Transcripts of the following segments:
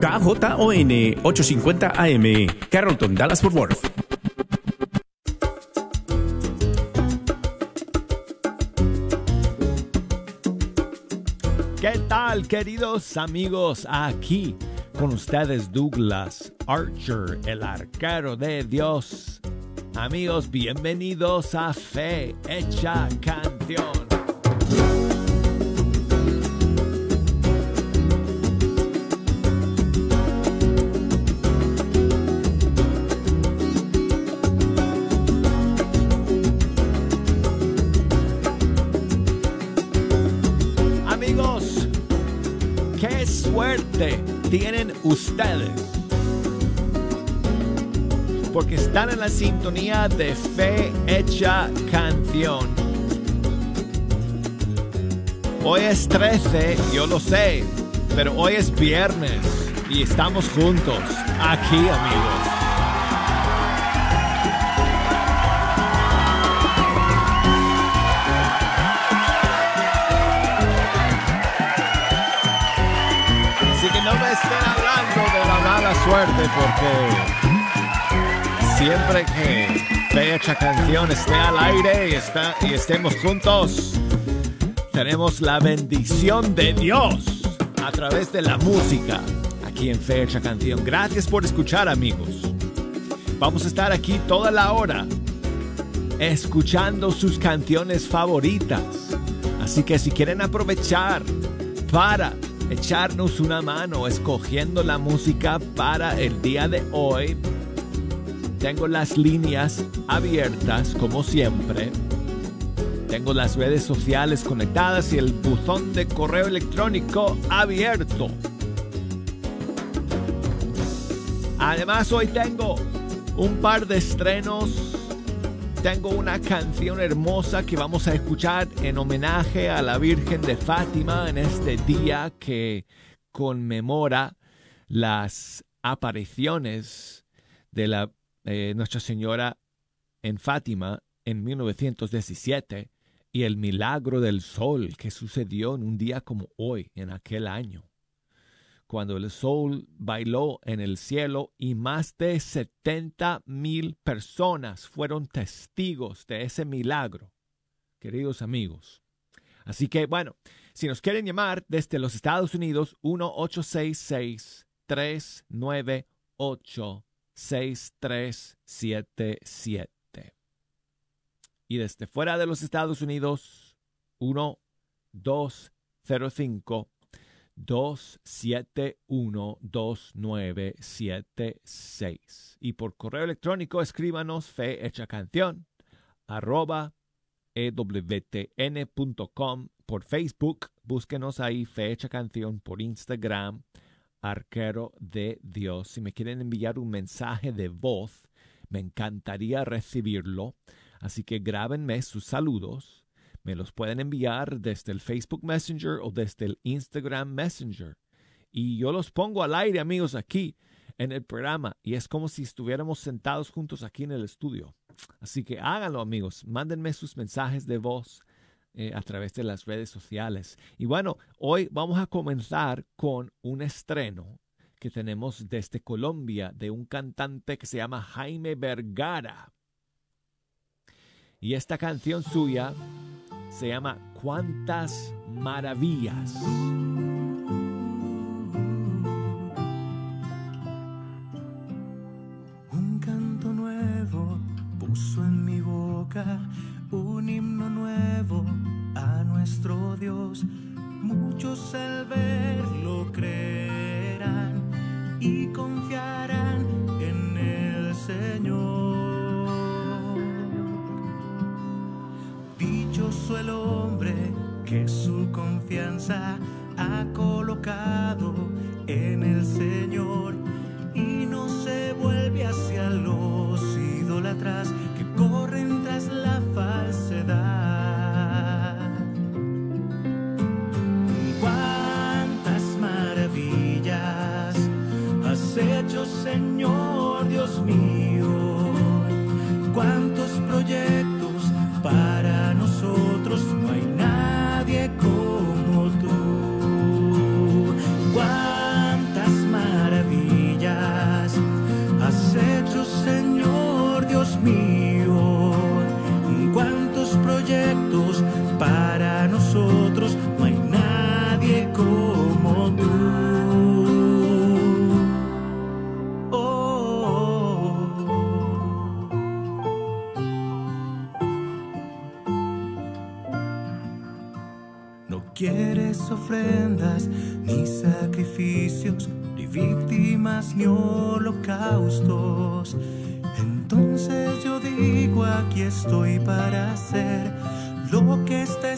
KJON 850 AM, Carrollton, Dallas Fort Worth. ¿Qué tal, queridos amigos? Aquí con ustedes Douglas Archer, el arquero de Dios. Amigos, bienvenidos a Fe Hecha Canción. Tienen ustedes. Porque están en la sintonía de Fe Hecha Canción. Hoy es 13, yo lo sé, pero hoy es viernes y estamos juntos aquí, amigos. Suerte porque siempre que fecha canción esté al aire y, está, y estemos juntos, tenemos la bendición de Dios a través de la música aquí en Fecha Canción. Gracias por escuchar amigos. Vamos a estar aquí toda la hora escuchando sus canciones favoritas. Así que si quieren aprovechar para echarnos una mano escogiendo la música para el día de hoy, tengo las líneas abiertas como siempre. Tengo las redes sociales conectadas y el buzón de correo electrónico abierto. Además hoy tengo un par de estrenos tengo una canción hermosa que vamos a escuchar en homenaje a la Virgen de Fátima en este día que conmemora las apariciones de la eh, Nuestra Señora en Fátima en 1917 y el milagro del sol que sucedió en un día como hoy, en aquel año cuando el sol bailó en el cielo y más de 70 mil personas fueron testigos de ese milagro, queridos amigos. Así que bueno, si nos quieren llamar desde los Estados Unidos, 1-866-398-6377. Y desde fuera de los Estados Unidos, 1-205. 271-2976. Y por correo electrónico escríbanos fe hecha canción arroba ewtn.com. Por Facebook, búsquenos ahí fe hecha canción. Por Instagram, arquero de Dios. Si me quieren enviar un mensaje de voz, me encantaría recibirlo. Así que grábenme sus saludos me los pueden enviar desde el Facebook Messenger o desde el Instagram Messenger. Y yo los pongo al aire, amigos, aquí en el programa. Y es como si estuviéramos sentados juntos aquí en el estudio. Así que háganlo, amigos. Mándenme sus mensajes de voz eh, a través de las redes sociales. Y bueno, hoy vamos a comenzar con un estreno que tenemos desde Colombia de un cantante que se llama Jaime Vergara. Y esta canción suya se llama Cuántas Maravillas.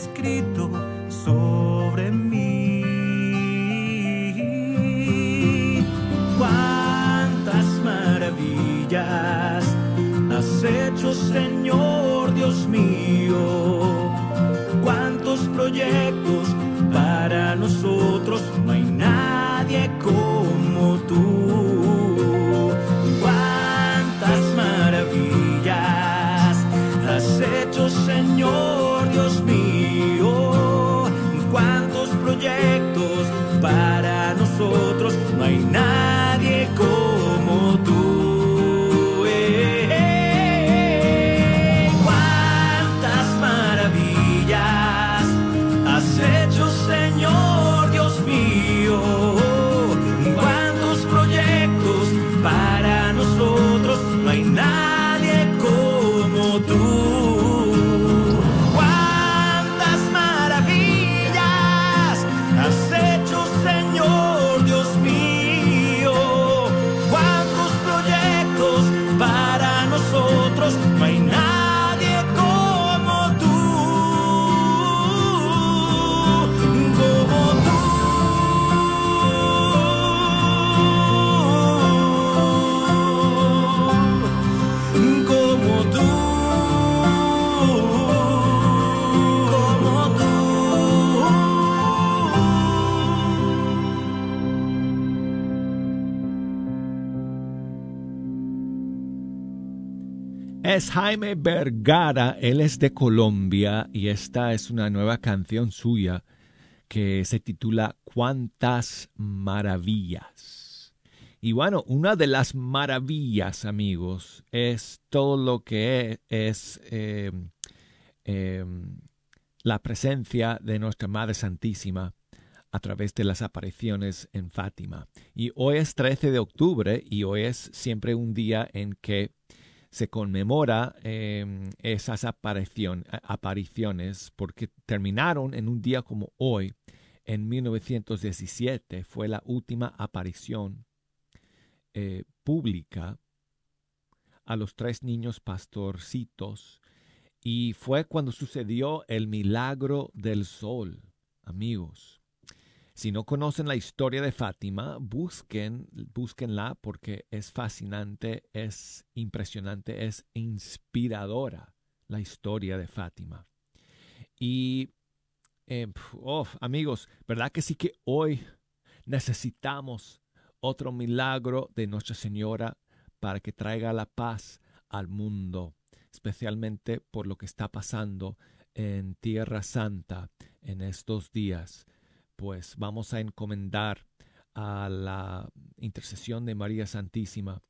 Escrito Vergara, él es de Colombia y esta es una nueva canción suya que se titula Cuántas maravillas. Y bueno, una de las maravillas, amigos, es todo lo que es eh, eh, la presencia de nuestra Madre Santísima a través de las apariciones en Fátima. Y hoy es 13 de octubre y hoy es siempre un día en que se conmemora eh, esas aparición- apariciones porque terminaron en un día como hoy, en 1917, fue la última aparición eh, pública a los tres niños pastorcitos y fue cuando sucedió el milagro del sol, amigos. Si no conocen la historia de Fátima, busquen, búsquenla porque es fascinante, es impresionante, es inspiradora la historia de Fátima. Y, oh, amigos, ¿verdad que sí que hoy necesitamos otro milagro de Nuestra Señora para que traiga la paz al mundo, especialmente por lo que está pasando en Tierra Santa en estos días? Pues vamos a encomendar a la intercesión de María Santísima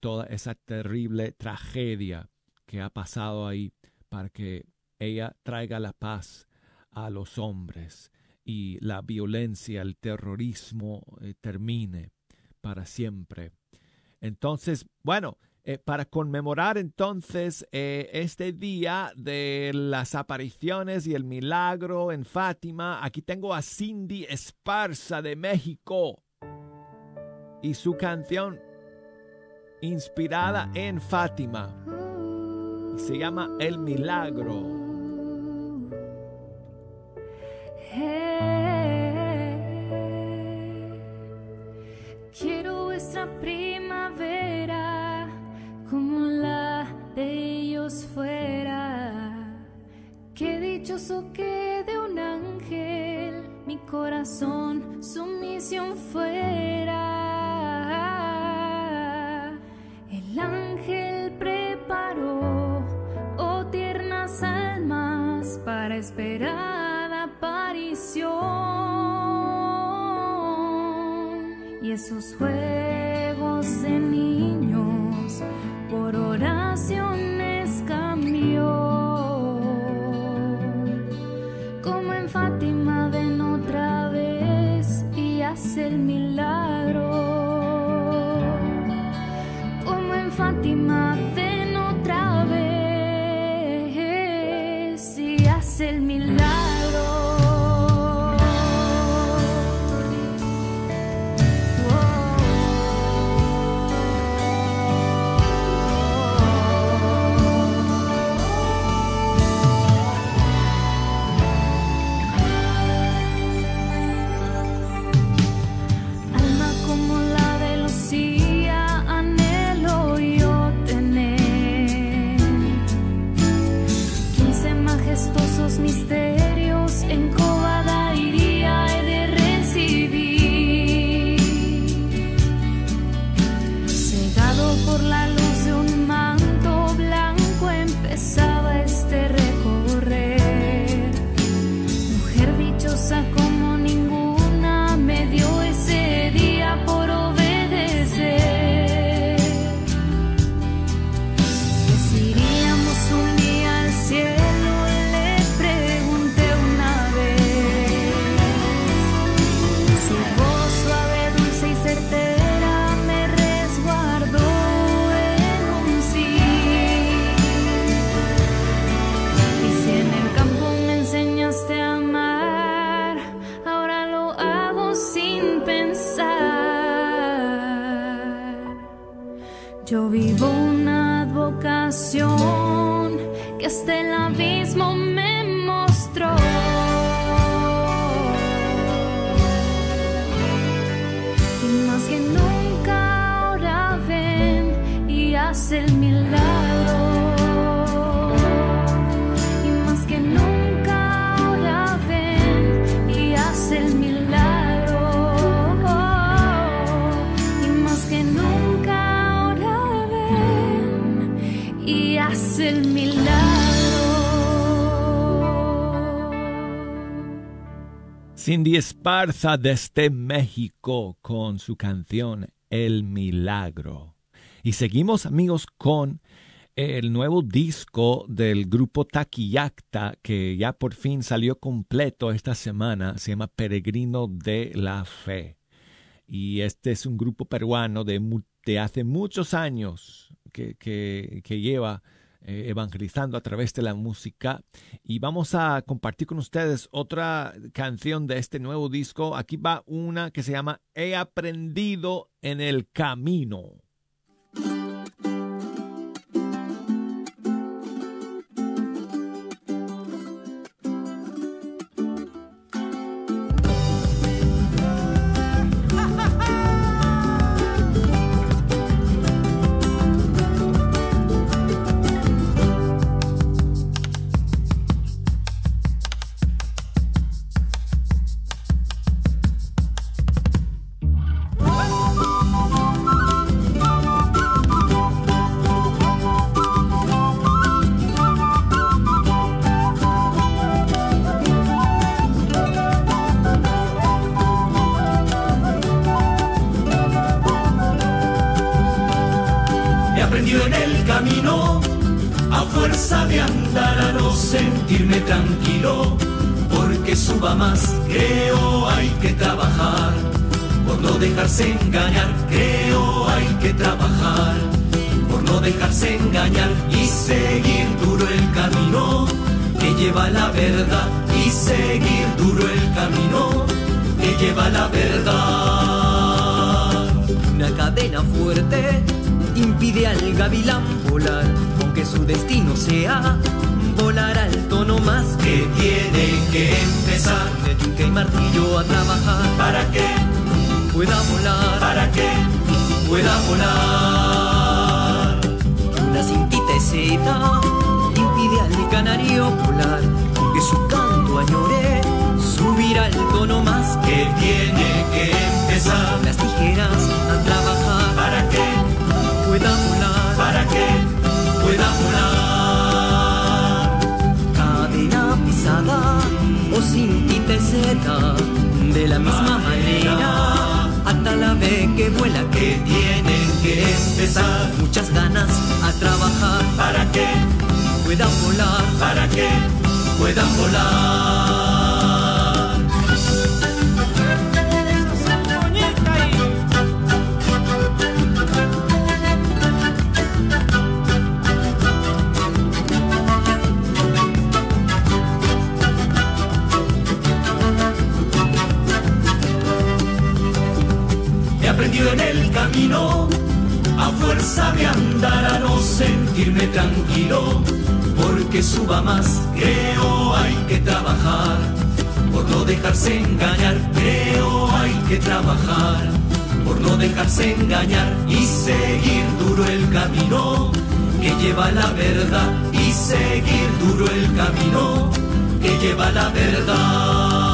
toda esa terrible tragedia que ha pasado ahí para que ella traiga la paz a los hombres y la violencia, el terrorismo eh, termine para siempre. Entonces, bueno, eh, para conmemorar entonces eh, este día de las apariciones y el milagro en Fátima, aquí tengo a Cindy Esparza de México y su canción inspirada en Fátima se llama El Milagro. Corazón Cindy Esparza desde México con su canción El Milagro. Y seguimos amigos con el nuevo disco del grupo Taquillacta que ya por fin salió completo esta semana. Se llama Peregrino de la Fe. Y este es un grupo peruano de, hace muchos años que- que lleva eh, evangelizando a través de la música. Y vamos a compartir con ustedes otra canción de este nuevo disco. Aquí va una que se llama He aprendido en el camino. Vuela Que empezar. Muchas ganas a trabajar. Para que, pueda volar. Para que puedan volar. En el camino, a fuerza de andar a no sentirme tranquilo, porque suba más, creo hay que trabajar, por no dejarse engañar, creo hay que trabajar, por no dejarse engañar y seguir duro el camino que lleva la verdad y seguir duro el camino que lleva la verdad.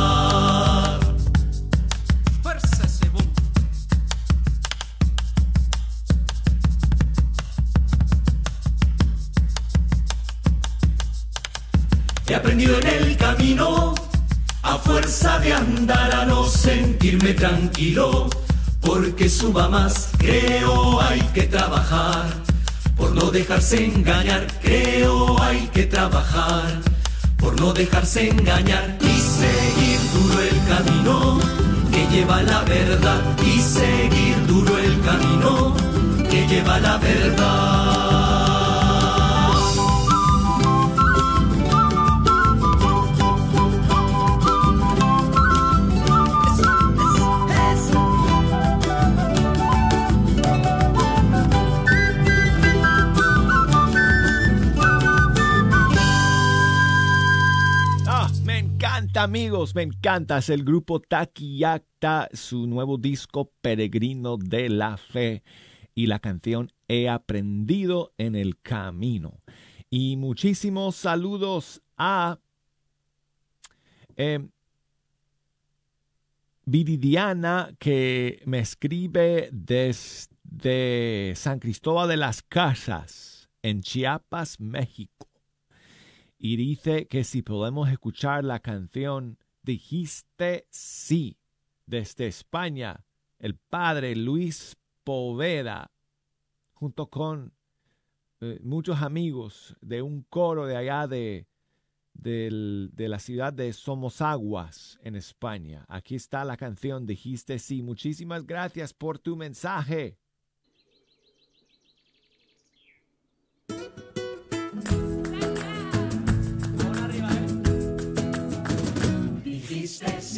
En el camino, a fuerza de andar a no sentirme tranquilo, porque suba más, creo hay que trabajar, por no dejarse engañar, creo hay que trabajar, por no dejarse engañar y seguir duro el camino que lleva la verdad. Y seguir duro el camino que lleva la verdad. Encanta, amigos, me encanta. Es el grupo Taquillacta, su nuevo disco Peregrino de la Fe y la canción He aprendido en el camino. Y muchísimos saludos a eh, Viridiana que me escribe desde San Cristóbal de las Casas, en Chiapas, México y dice que si podemos escuchar la canción Dijiste sí desde España, el padre Luis Poveda, junto con eh, muchos amigos de un coro de allá de, de la ciudad de Somosaguas, en España. Aquí está la canción Dijiste sí. Muchísimas gracias por tu mensaje.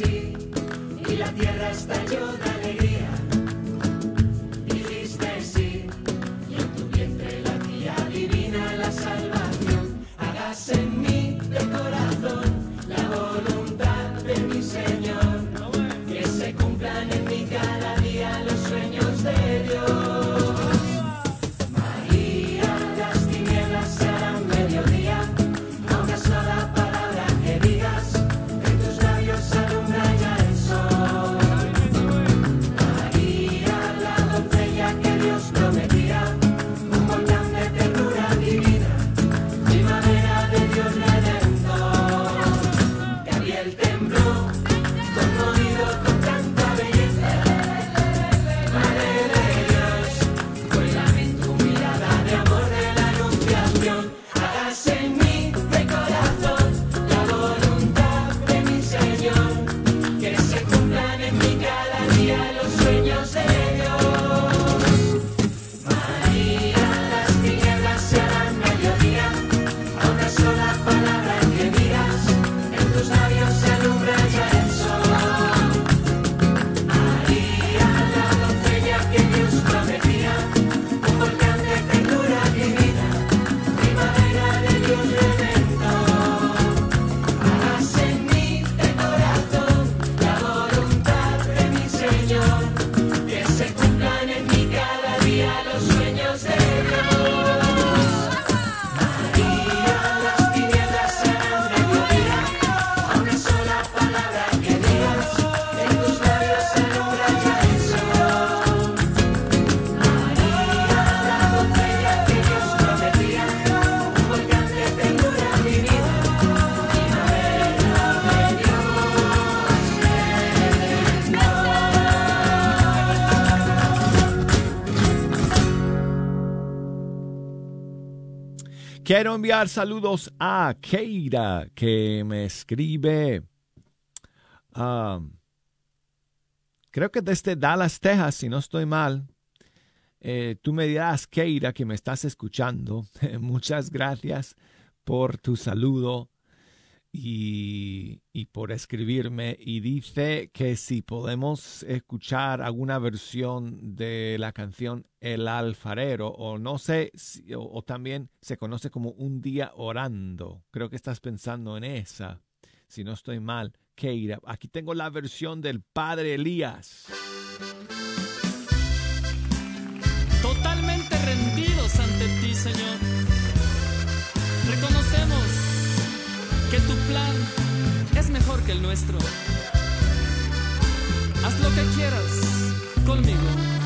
Y la tierra estalló de alegría. Dijiste sí y en tu vientre la tía divina la salvación. Hagas Quiero enviar saludos a Keira que me escribe. ah, creo que desde Dallas, Texas, si no estoy mal. Eh, tú me dirás, Keira, que me estás escuchando. Muchas gracias por tu saludo y, y por escribirme. Y dice que si podemos escuchar alguna versión de la canción El Alfarero, o no sé, si- o, también se conoce como Un Día Orando. Creo que estás pensando en esa, si no estoy mal. Keira, aquí tengo la versión del Padre Elías. totalmente rendidos ante ti, Señor. Que tu plan es mejor que el nuestro. Haz lo que quieras conmigo.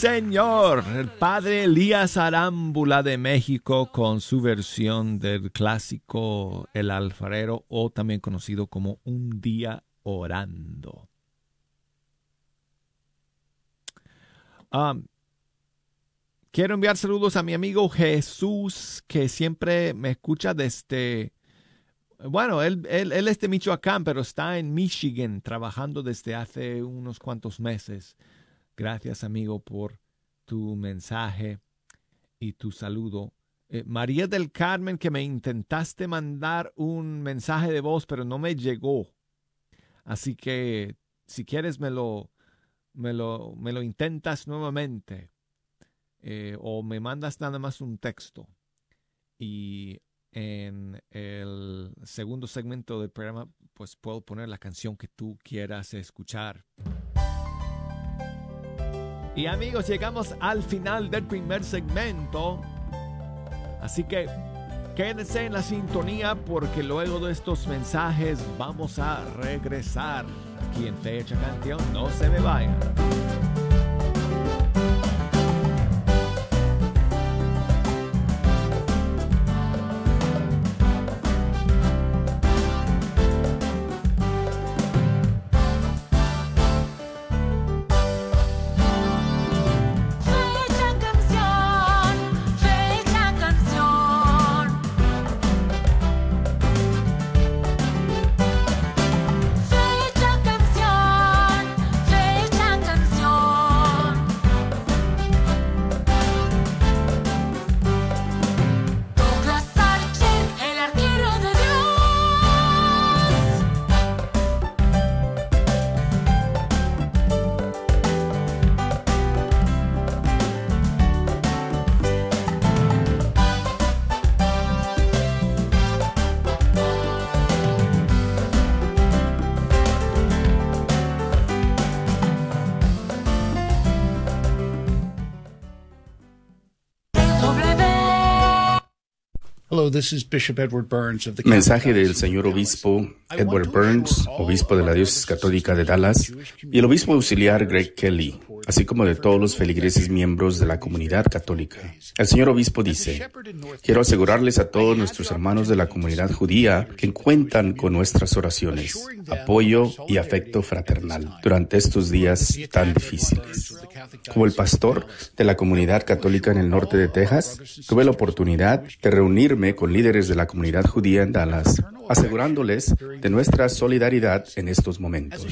Señor. El padre Elías Arámbula de México con su versión del clásico El alfarero o también conocido como Un día orando. Um, quiero enviar saludos a mi amigo Jesús que siempre me escucha desde... Bueno, él, él, él es de Michoacán, pero está en Michigan trabajando desde hace unos cuantos meses. Gracias, amigo, por tu mensaje y tu saludo. Eh, María del Carmen, que me intentaste mandar un mensaje de voz, pero no me llegó. Así que si quieres me lo, me lo, me lo intentas nuevamente. eh, o me mandas nada más un texto. Y en el segundo segmento del programa, pues puedo poner la canción que tú quieras escuchar. Y amigos, llegamos al final del primer segmento. Así que quédense en la sintonía porque luego de estos mensajes vamos a regresar aquí en Fecha Canción. No se me vayan. Mensaje del señor obispo Edward Burns, obispo de la diócesis católica de Dallas, y el obispo auxiliar Greg Kelly, así como de todos los feligreses miembros de la comunidad católica. El señor obispo dice, quiero asegurarles a todos nuestros hermanos de la comunidad judía que cuentan con nuestras oraciones, apoyo y afecto fraternal durante estos días tan difíciles. Como el pastor de la comunidad católica en el norte de Texas, tuve la oportunidad de reunirme con líderes de la comunidad judía en Dallas, asegurándoles de nuestra solidaridad en estos momentos.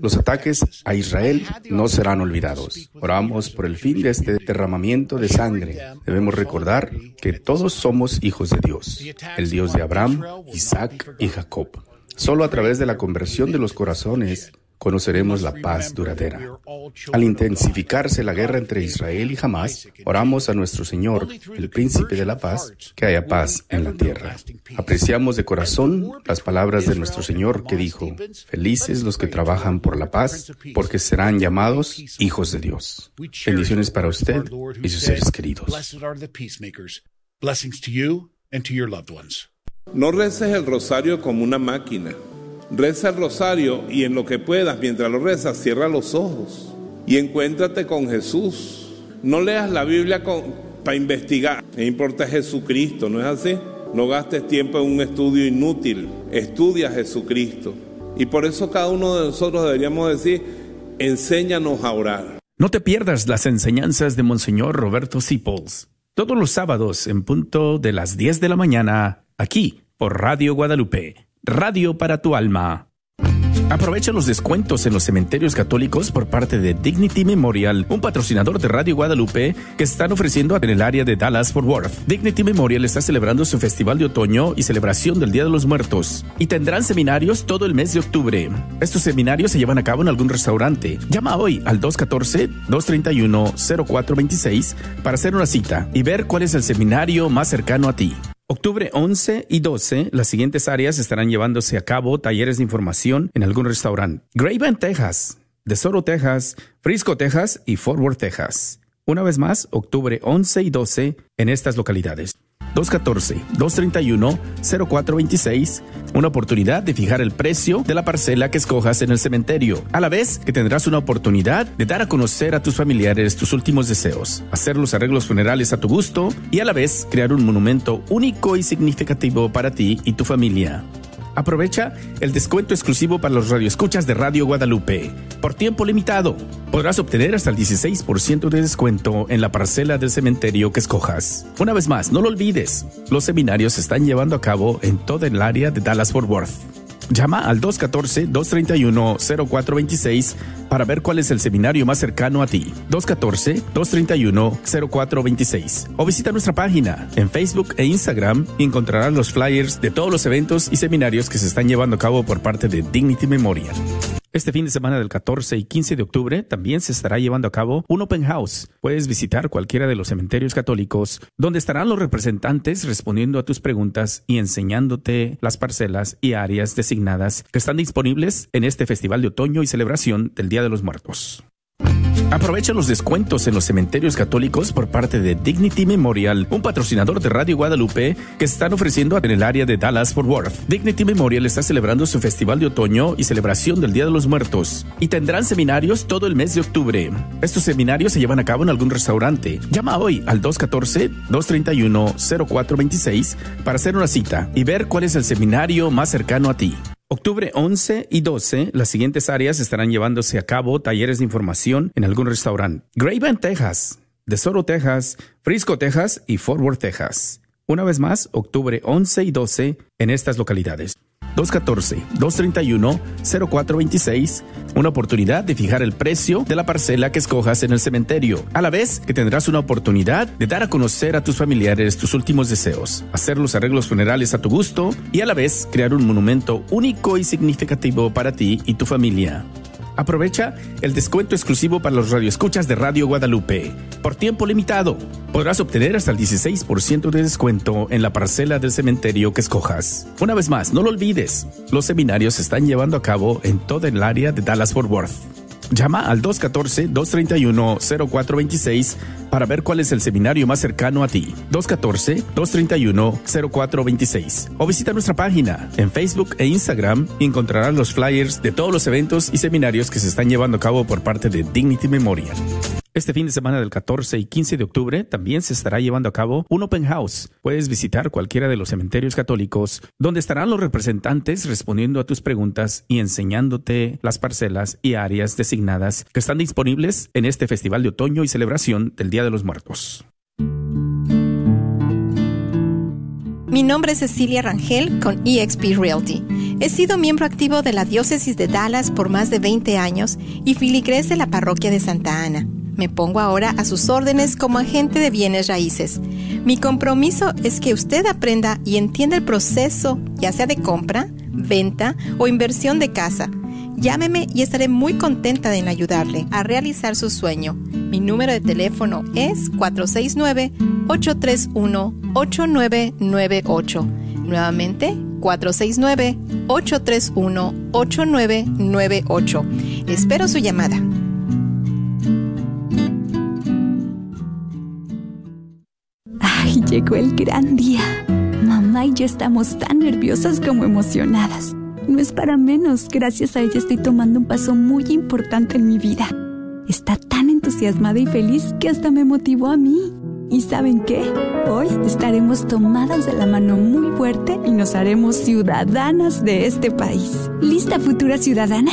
Los ataques a Israel no serán olvidados. Oramos por el fin de este derramamiento de sangre. Debemos recordar que todos somos hijos de Dios, el Dios de Abraham, Isaac y Jacob. Solo a través de la conversión de los corazones conoceremos la paz duradera. Al intensificarse la guerra entre Israel y Hamas, oramos a nuestro Señor, el príncipe de la paz, que haya paz en la tierra. Apreciamos de corazón las palabras de nuestro Señor que dijo, felices los que trabajan por la paz, porque serán llamados hijos de Dios. Bendiciones para usted y sus seres queridos. Blessings to you and to your loved ones. No reces el rosario como una máquina. Reza el rosario y en lo que puedas, mientras lo rezas, cierra los ojos y encuéntrate con Jesús. No leas la Biblia para investigar. Me importa Jesucristo, ¿no es así? No gastes tiempo en un estudio inútil. Estudia a Jesucristo. Y por eso cada uno de nosotros deberíamos decir, enséñanos a orar. No te pierdas las enseñanzas de Monseñor Roberto Sipols. Todos los sábados en punto de las 10 de la mañana, aquí por Radio Guadalupe. Radio para tu alma. Aprovecha los descuentos en los cementerios católicos por parte de Dignity Memorial, un patrocinador de Radio Guadalupe que están ofreciendo en el área de Dallas Fort Worth. Dignity Memorial está celebrando su festival de otoño y celebración del Día de los Muertos y tendrán seminarios todo el mes de octubre. Estos seminarios se llevan a cabo en algún restaurante. Llama hoy al 214-231-0426 para hacer una cita y ver cuál es el seminario más cercano a ti. Octubre 11 y 12, las siguientes áreas estarán llevándose a cabo talleres de información en algún restaurante. Graven, Texas, DeSoto, Texas, Frisco, Texas y Fort Worth, Texas. Una vez más, octubre 11 y 12 en estas localidades. 214-231-0426, una oportunidad de fijar el precio de la parcela que escojas en el cementerio, a la vez que tendrás una oportunidad de dar a conocer a tus familiares tus últimos deseos, hacer los arreglos funerales a tu gusto y a la vez crear un monumento único y significativo para ti y tu familia. Aprovecha el descuento exclusivo para los radioescuchas de Radio Guadalupe. Por tiempo limitado, podrás obtener hasta el 16% de descuento en la parcela del cementerio que escojas. Una vez más, no lo olvides, los seminarios se están llevando a cabo en toda el área de Dallas-Fort Worth. Llama al 214-231-0426 para ver cuál es el seminario más cercano a ti. 214-231-0426. O visita nuestra página en Facebook e Instagram y encontrarás los flyers de todos los eventos y seminarios que se están llevando a cabo por parte de Dignity Memorial. Este fin de semana del 14 y 15 de octubre también se estará llevando a cabo un open house. Puedes visitar cualquiera de los cementerios católicos donde estarán los representantes respondiendo a tus preguntas y enseñándote las parcelas y áreas designadas que están disponibles en este festival de otoño y celebración del Día de los Muertos. Aprovecha los descuentos en los cementerios católicos por parte de Dignity Memorial, un patrocinador de Radio Guadalupe que están ofreciendo en el área de Dallas Fort Worth. Dignity Memorial está celebrando su festival de otoño y celebración del Día de los Muertos y tendrán seminarios todo el mes de octubre. Estos seminarios se llevan a cabo en algún restaurante. Llama hoy al 214-231-0426 para hacer una cita y ver cuál es el seminario más cercano a ti. Octubre 11 y 12, las siguientes áreas estarán llevándose a cabo talleres de información en algún restaurante. Graven, Texas, DeSoto, Texas, Frisco, Texas y Fort Worth, Texas. Una vez más, octubre 11 y 12 en estas localidades. 214-231-0426, una oportunidad de fijar el precio de la parcela que escojas en el cementerio, a la vez que tendrás una oportunidad de dar a conocer a tus familiares tus últimos deseos, hacer los arreglos funerales a tu gusto y a la vez crear un monumento único y significativo para ti y tu familia. Aprovecha el descuento exclusivo para los radioescuchas de Radio Guadalupe. Por tiempo limitado, podrás obtener hasta el 16% de descuento en la parcela del cementerio que escojas. Una vez más, no lo olvides, los seminarios se están llevando a cabo en toda el área de Dallas-Fort Worth. Llama al 214-231-0426 para ver cuál es el seminario más cercano a ti. 214-231-0426. O visita nuestra página en Facebook e Instagram y encontrarás los flyers de todos los eventos y seminarios que se están llevando a cabo por parte de Dignity Memorial. Este fin de semana del 14 y 15 de octubre también se estará llevando a cabo un open house. Puedes visitar cualquiera de los cementerios católicos donde estarán los representantes respondiendo a tus preguntas y enseñándote las parcelas y áreas designadas que están disponibles en este festival de otoño y celebración del Día de los Muertos. Mi nombre es Cecilia Rangel con eXp Realty. He sido miembro activo de la Diócesis de Dallas por más de 20 años y filigrés de la Parroquia de Santa Ana. Me pongo ahora a sus órdenes como agente de bienes raíces. Mi compromiso es que usted aprenda y entienda el proceso, ya sea de compra, venta o inversión de casa. Llámeme y estaré muy contenta en ayudarle a realizar su sueño. Mi número de teléfono es 469-831-8998. Nuevamente, 469-831-8998. Espero su llamada. Ay, llegó el gran día. Mamá y yo estamos tan nerviosas como emocionadas. No es para menos, gracias a ella estoy tomando un paso muy importante en mi vida. Está tan entusiasmada y feliz que hasta me motivó a mí. ¿Y saben qué? Hoy estaremos tomadas de la mano muy fuerte y nos haremos ciudadanas de este país. ¿Lista futura ciudadana?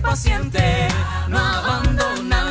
Paciente, no abandonando,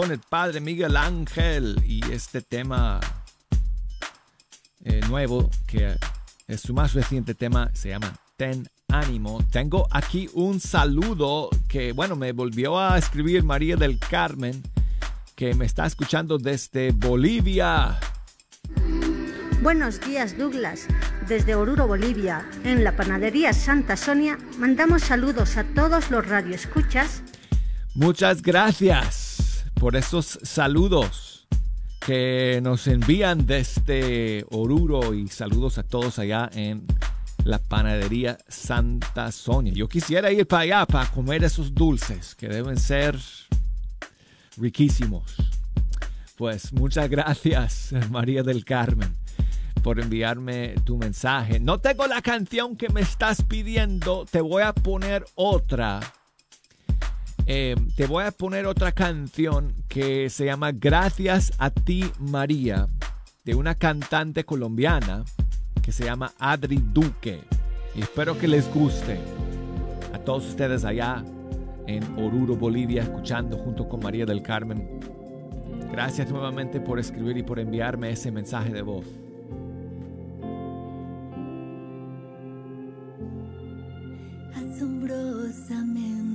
con el padre Miguel Ángel y este tema eh, nuevo que es su más reciente tema se llama Ten Ánimo. Tengo aquí un saludo que bueno me volvió a escribir María del Carmen que me está escuchando desde Bolivia. Buenos días, Douglas. Desde Oruro, Bolivia, en la panadería Santa Sonia, mandamos saludos a todos los radioescuchas Muchas gracias por esos saludos que nos envían desde Oruro y saludos a todos allá en la panadería Santa Sonia. Yo quisiera ir para allá para comer esos dulces que deben ser riquísimos. Pues muchas gracias, María del Carmen, por enviarme tu mensaje. No tengo la canción que me estás pidiendo, te voy a poner otra. Eh, te voy a poner otra canción que se llama Gracias a ti María, de una cantante colombiana que se llama Adri Duque. Y espero que les guste a todos ustedes allá en Oruro, Bolivia, escuchando junto con María del Carmen. Gracias nuevamente por escribir y por enviarme ese mensaje de voz.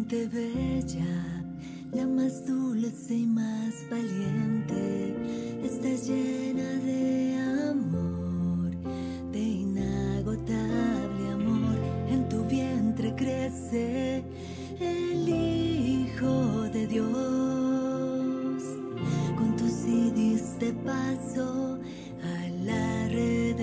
Asombrosamente bella, la más dulce y más valiente, estás llena de amor, de inagotable amor. En tu vientre crece el Hijo de Dios. Con tu sí diste paso a la redención.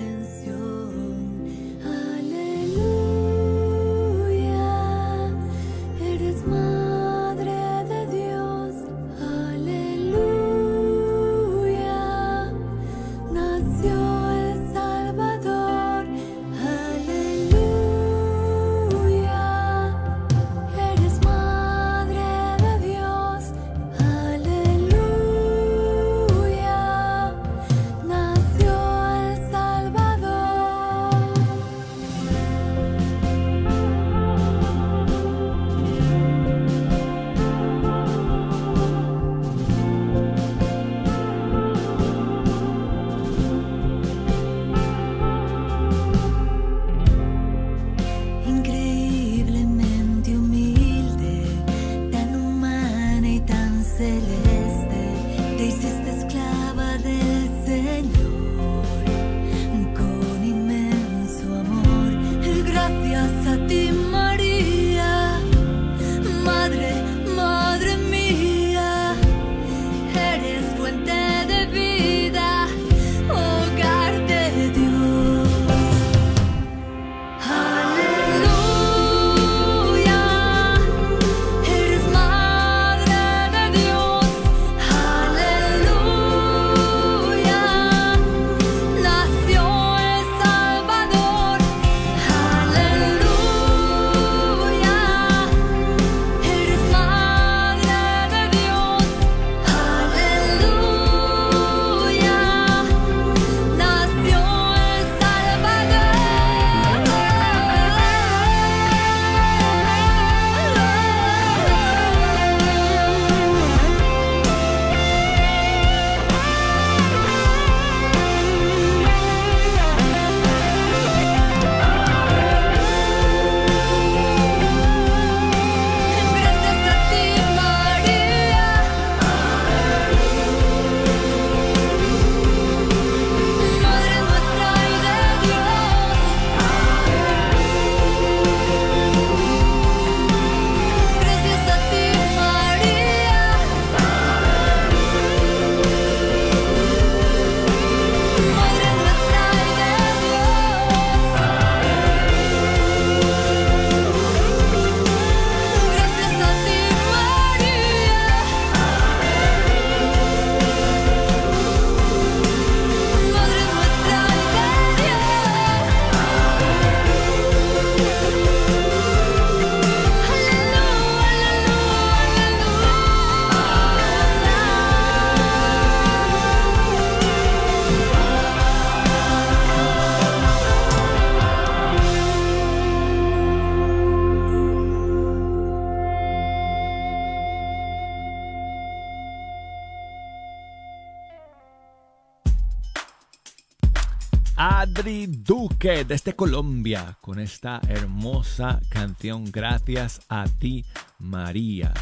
Duque desde Colombia con esta hermosa canción Gracias a ti María.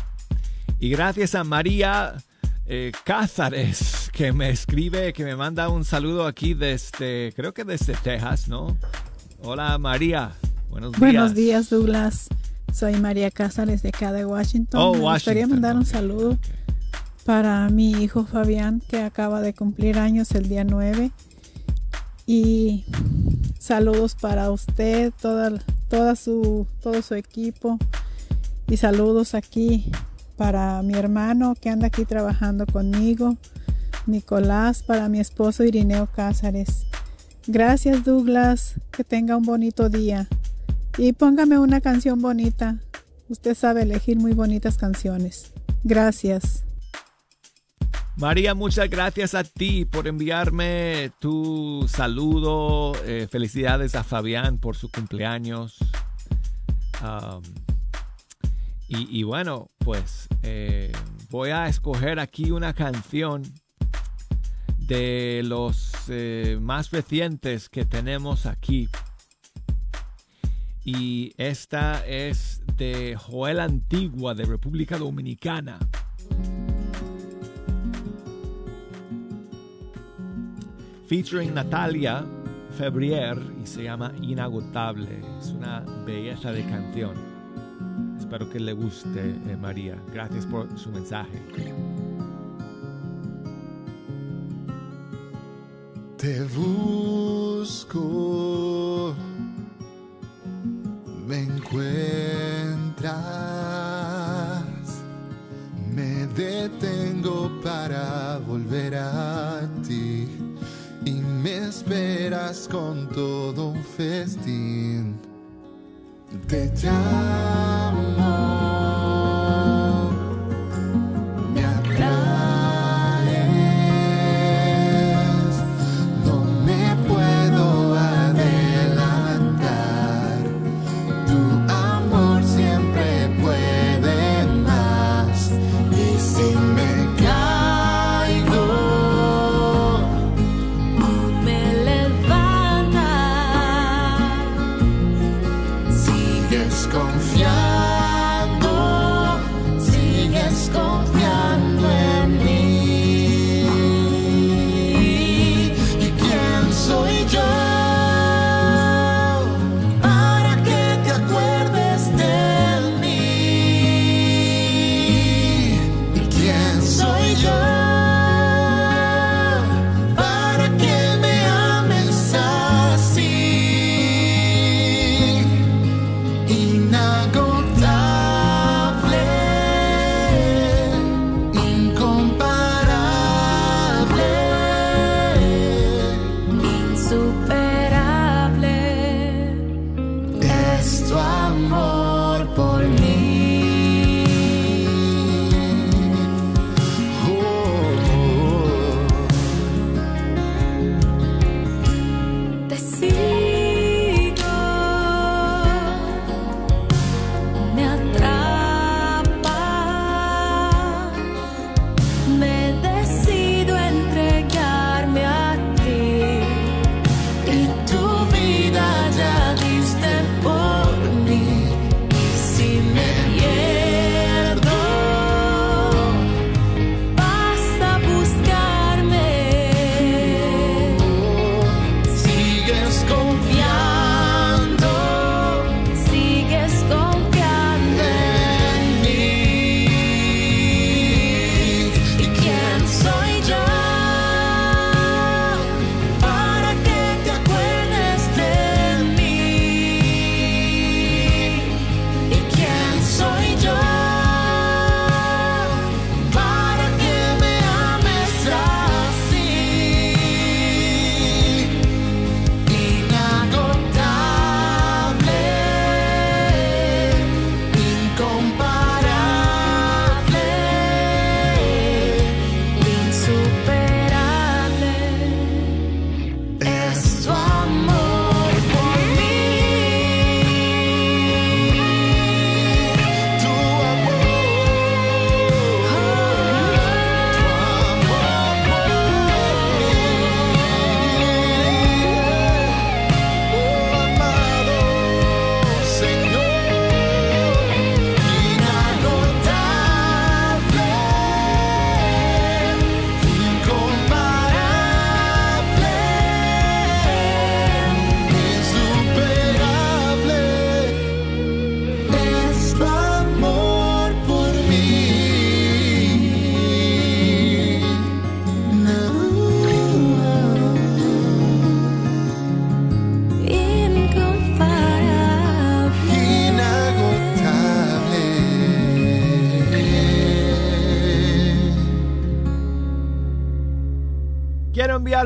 Y gracias a María eh, Cázares que me escribe, que me manda un saludo aquí desde, creo que desde Texas, ¿no? Hola María, buenos días. Buenos días, Douglas. Soy María Cázares de acá de Washington. Oh, Me gustaría Washington, mandar un saludo para mi hijo Fabián, que acaba de cumplir años el día 9. Y saludos para usted, toda, toda su, todo su equipo. Y saludos aquí para mi hermano que anda aquí trabajando conmigo, Nicolás, para mi esposo Irineo Cázares. Gracias Douglas, que tenga un bonito día. Y póngame una canción bonita. Usted sabe elegir muy bonitas canciones. Gracias. María, muchas gracias a ti por enviarme tu saludo. Eh, felicidades a Fabián por su cumpleaños. Um, y, y bueno, pues eh, voy a escoger aquí una canción de los eh, más recientes que tenemos aquí. Y esta es de Joel Antigua de República Dominicana. Featuring Natalia Febrier y se llama Inagotable. Es una belleza de canción. Espero que le guste, eh, María. Gracias por su mensaje. Te busco, me encuentras, me detengo para volver a ti me esperas con todo un festín. Te llamo,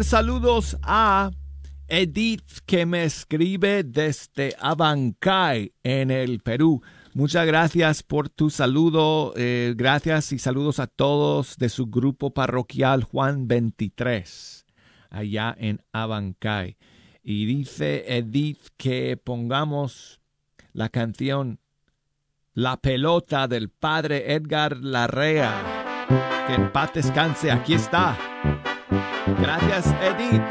saludos a Edith que me escribe desde Abancay en el Perú. Muchas gracias por tu saludo. eh, gracias y saludos a todos de su grupo parroquial Juan 23, allá en Abancay. Y dice Edith que pongamos la canción La pelota del padre Edgar Larrea. Que en paz descanse, aquí está. Gracias, Edith.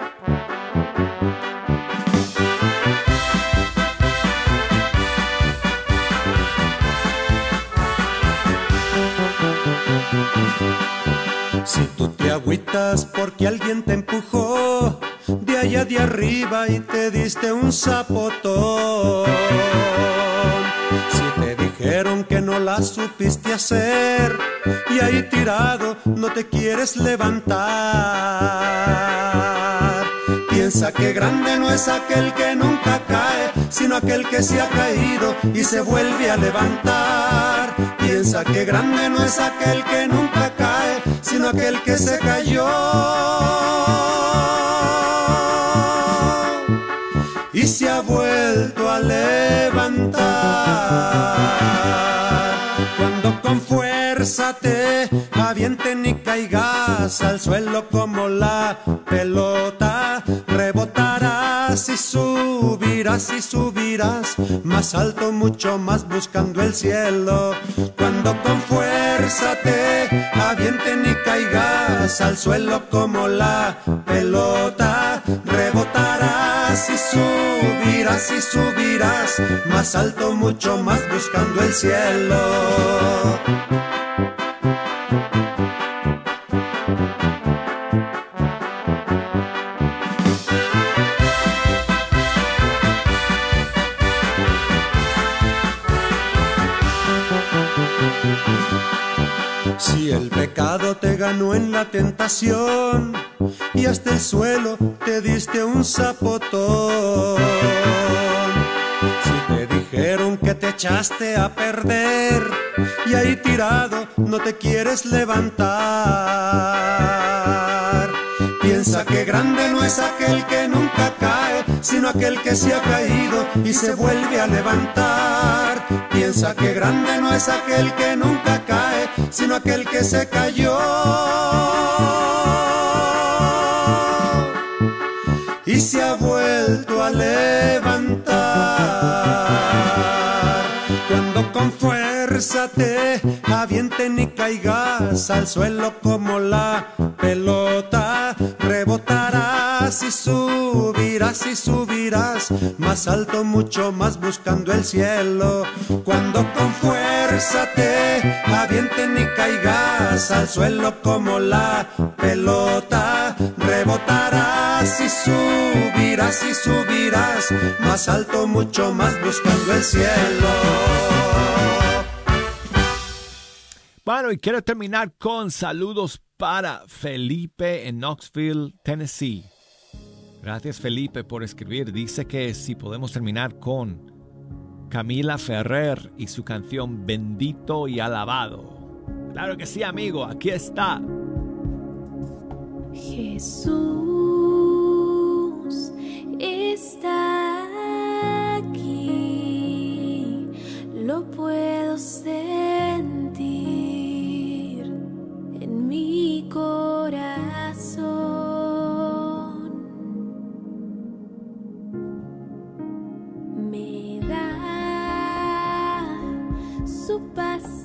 Si tú te agüitas porque alguien te empujó de allá de arriba y te diste un zapotón. Dijeron que no la supiste hacer y ahí tirado no te quieres levantar. Piensa que grande no es aquel que nunca cae, sino aquel que se ha caído y se vuelve a levantar. Piensa que grande no es aquel que nunca cae, sino aquel que se cayó. Y se ha vuelto a levantar. Cuando con fuerza te avienten y caigas al suelo como la pelota, rebotarás y subirás y subirás más alto, mucho más buscando el cielo. Cuando con fuerza te avienten y caigas al suelo como la pelota, rebotarás y subirás y subirás más alto, mucho más buscando el cielo. Ganó en la tentación y hasta el suelo te diste un zapotón. Si te dijeron que te echaste a perder y ahí tirado no te quieres levantar. Piensa que grande no es aquel que nunca cae, sino aquel que se ha caído y se vuelve a levantar. Piensa que grande no es aquel que nunca cae, sino aquel que se cayó. Y se ha vuelto a levantar. Cuando con fuerza te avienten y caigas al suelo como la pelota, más alto, mucho más buscando el cielo. Cuando con fuerza te avienten y caigas al suelo como la pelota, rebotarás y subirás y subirás más alto, mucho más buscando el cielo. Bueno, y quiero terminar con saludos para Felipe en Knoxville, Tennessee. Gracias Felipe por escribir. Dice que si podemos terminar con Camila Ferrer y su canción Bendito y Alabado. Claro que sí, amigo, aquí está. Jesús está aquí, lo puedo sentir en mi corazón. Su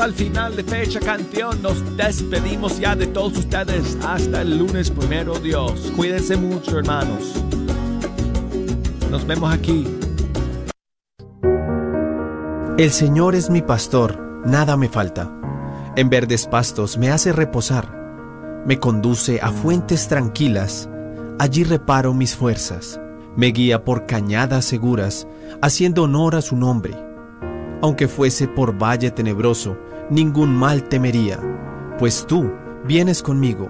al final de Fecha Canción. Nos despedimos ya de todos ustedes. Hasta el lunes primero, Dios. Cuídense mucho, hermanos. Nos vemos aquí. El Señor es mi pastor, nada me falta. En verdes pastos me hace reposar. Me conduce a fuentes tranquilas. Allí reparo mis fuerzas. Me guía por cañadas seguras, haciendo honor a su nombre. Aunque fuese por valle tenebroso, ningún mal temería, pues tú vienes conmigo.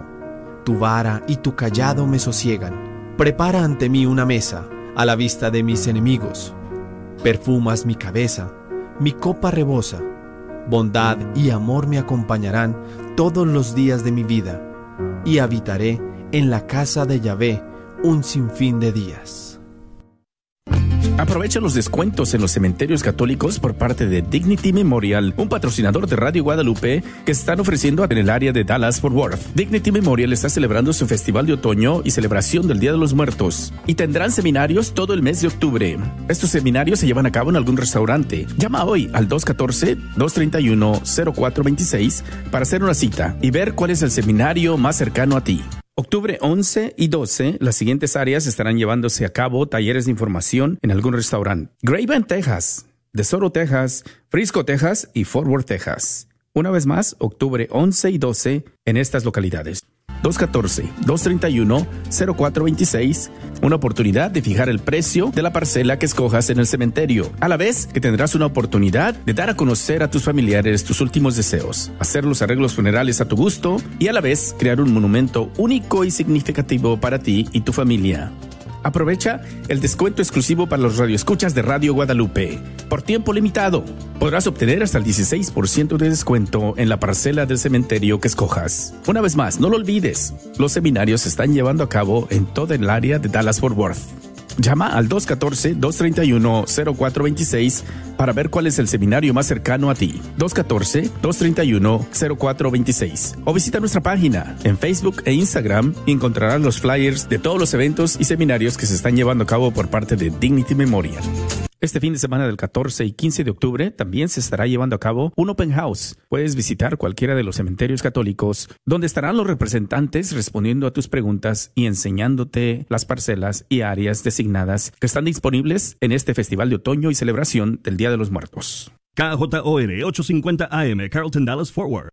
Tu vara y tu callado me sosiegan. Prepara ante mí una mesa, a la vista de mis enemigos. Perfumas mi cabeza, mi copa rebosa. Bondad y amor me acompañarán todos los días de mi vida, y habitaré en la casa de Yahvé un sinfín de días. Aprovecha los descuentos en los cementerios católicos por parte de Dignity Memorial, un patrocinador de Radio Guadalupe que están ofreciendo en el área de Dallas Fort Worth. Dignity Memorial está celebrando su festival de otoño y celebración del Día de los Muertos y tendrán seminarios todo el mes de octubre. Estos seminarios se llevan a cabo en algún restaurante. Llama hoy al 214-231-0426 para hacer una cita y ver cuál es el seminario más cercano a ti. Octubre 11 y 12, las siguientes áreas estarán llevándose a cabo talleres de información en algún restaurante. Graven, Texas, DeSoto, Texas, Frisco, Texas y Fort Worth, Texas. Una vez más, octubre 11 y 12 en estas localidades. 214-231-0426, una oportunidad de fijar el precio de la parcela que escojas en el cementerio, a la vez que tendrás una oportunidad de dar a conocer a tus familiares tus últimos deseos, hacer los arreglos funerales a tu gusto y a la vez crear un monumento único y significativo para ti y tu familia. Aprovecha el descuento exclusivo para los radioescuchas de Radio Guadalupe. Por tiempo limitado, podrás obtener hasta el 16% de descuento en la parcela del cementerio que escojas. Una vez más, no lo olvides, los seminarios se están llevando a cabo en toda el área de Dallas-Fort Worth. Llama al 214-231-0426 para ver cuál es el seminario más cercano a ti. 214-231-0426. O visita nuestra página en Facebook e Instagram y encontrarás los flyers de todos los eventos y seminarios que se están llevando a cabo por parte de Dignity Memorial. Este fin de semana del 14 y 15 de octubre también se estará llevando a cabo un open house. Puedes visitar cualquiera de los cementerios católicos donde estarán los representantes respondiendo a tus preguntas y enseñándote las parcelas y áreas designadas que están disponibles en este festival de otoño y celebración del Día de los Muertos. KJOR 850 AM, Carlton Dallas Forward.